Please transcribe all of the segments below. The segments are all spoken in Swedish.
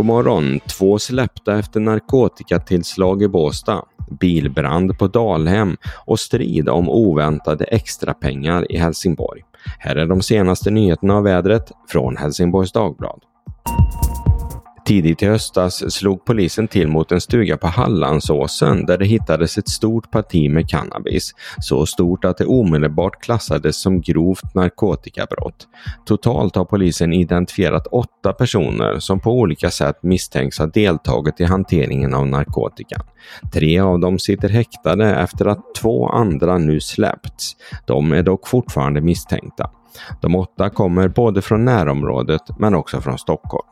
God morgon! Två släppta efter narkotikatillslag i Båstad, bilbrand på Dalhem och strid om oväntade extrapengar i Helsingborg. Här är de senaste nyheterna av vädret från Helsingborgs Dagblad. Tidigt i höstas slog polisen till mot en stuga på Hallandsåsen där det hittades ett stort parti med cannabis. Så stort att det omedelbart klassades som grovt narkotikabrott. Totalt har polisen identifierat åtta personer som på olika sätt misstänks ha deltagit i hanteringen av narkotikan. Tre av dem sitter häktade efter att två andra nu släppts. De är dock fortfarande misstänkta. De åtta kommer både från närområdet men också från Stockholm.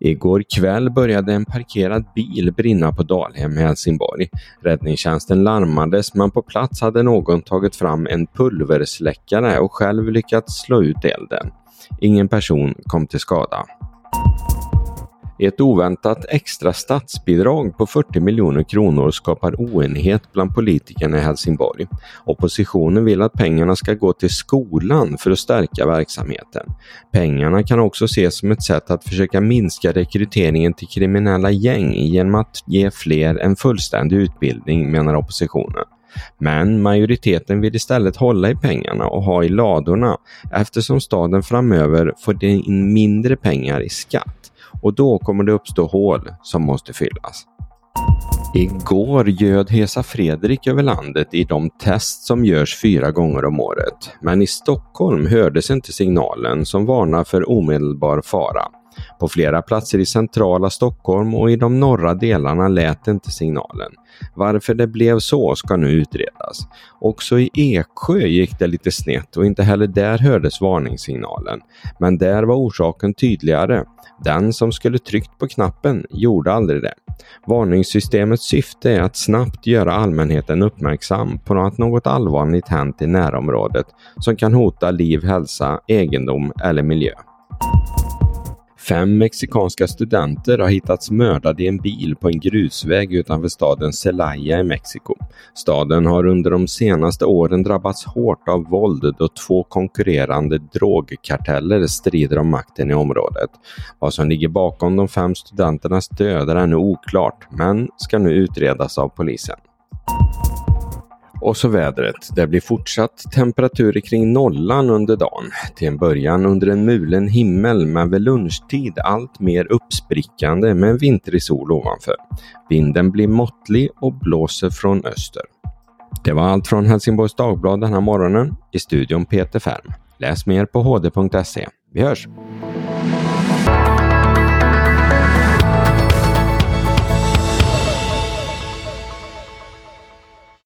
Igår kväll började en parkerad bil brinna på Dalhem i Helsingborg. Räddningstjänsten larmades men på plats hade någon tagit fram en pulversläckare och själv lyckats slå ut elden. Ingen person kom till skada. Ett oväntat extra statsbidrag på 40 miljoner kronor skapar oenighet bland politikerna i Helsingborg. Oppositionen vill att pengarna ska gå till skolan för att stärka verksamheten. Pengarna kan också ses som ett sätt att försöka minska rekryteringen till kriminella gäng genom att ge fler en fullständig utbildning, menar oppositionen. Men majoriteten vill istället hålla i pengarna och ha i ladorna eftersom staden framöver får in mindre pengar i skatt och då kommer det uppstå hål som måste fyllas. Igår göd Hesa Fredrik över landet i de test som görs fyra gånger om året. Men i Stockholm hördes inte signalen som varnar för omedelbar fara. På flera platser i centrala Stockholm och i de norra delarna lät inte signalen. Varför det blev så ska nu utredas. Också i Eksjö gick det lite snett och inte heller där hördes varningssignalen. Men där var orsaken tydligare. Den som skulle tryckt på knappen gjorde aldrig det. Varningssystemets syfte är att snabbt göra allmänheten uppmärksam på att något allvarligt hänt i närområdet som kan hota liv, hälsa, egendom eller miljö. Fem mexikanska studenter har hittats mördade i en bil på en grusväg utanför staden Celaya i Mexiko. Staden har under de senaste åren drabbats hårt av våld då två konkurrerande drogkarteller strider om makten i området. Vad som ligger bakom de fem studenternas död är ännu oklart, men ska nu utredas av polisen. Och så vädret. Det blir fortsatt temperaturer kring nollan under dagen. Till en början under en mulen himmel men vid lunchtid allt mer uppsprickande med en vintrig sol ovanför. Vinden blir måttlig och blåser från öster. Det var allt från Helsingborgs Dagblad den här morgonen. I studion Peter Färm. Läs mer på hd.se. Vi hörs!